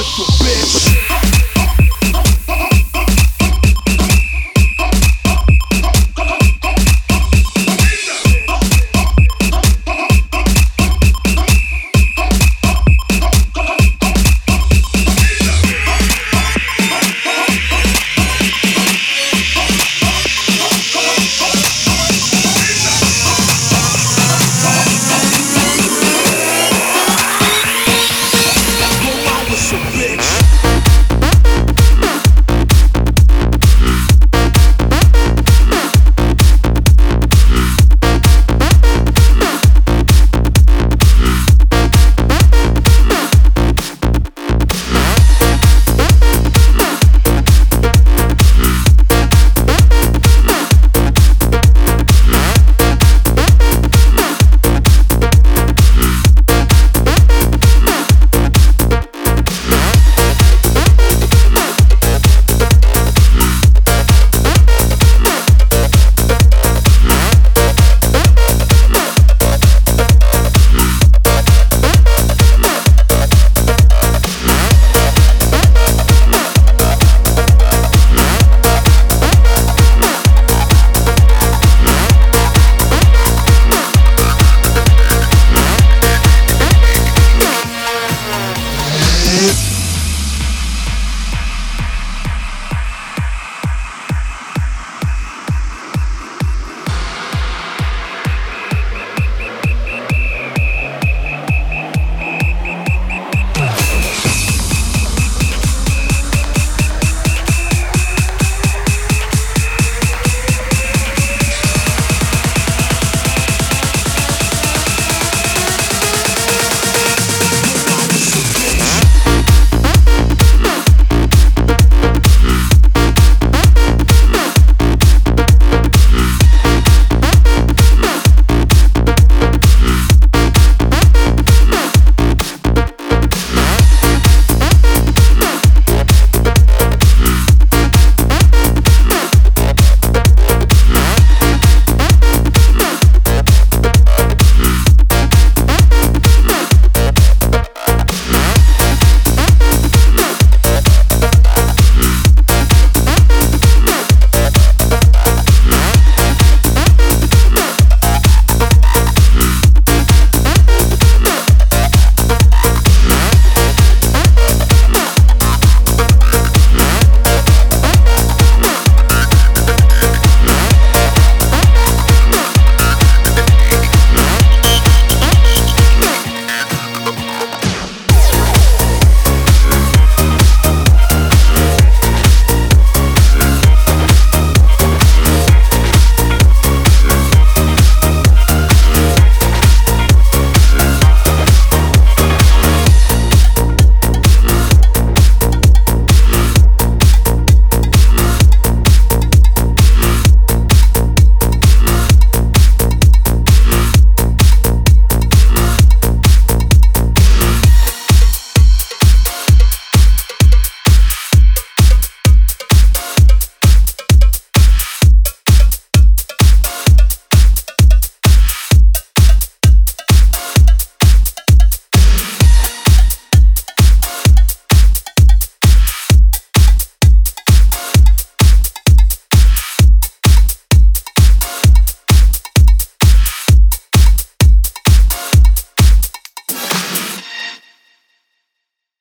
with your bitch. Hits.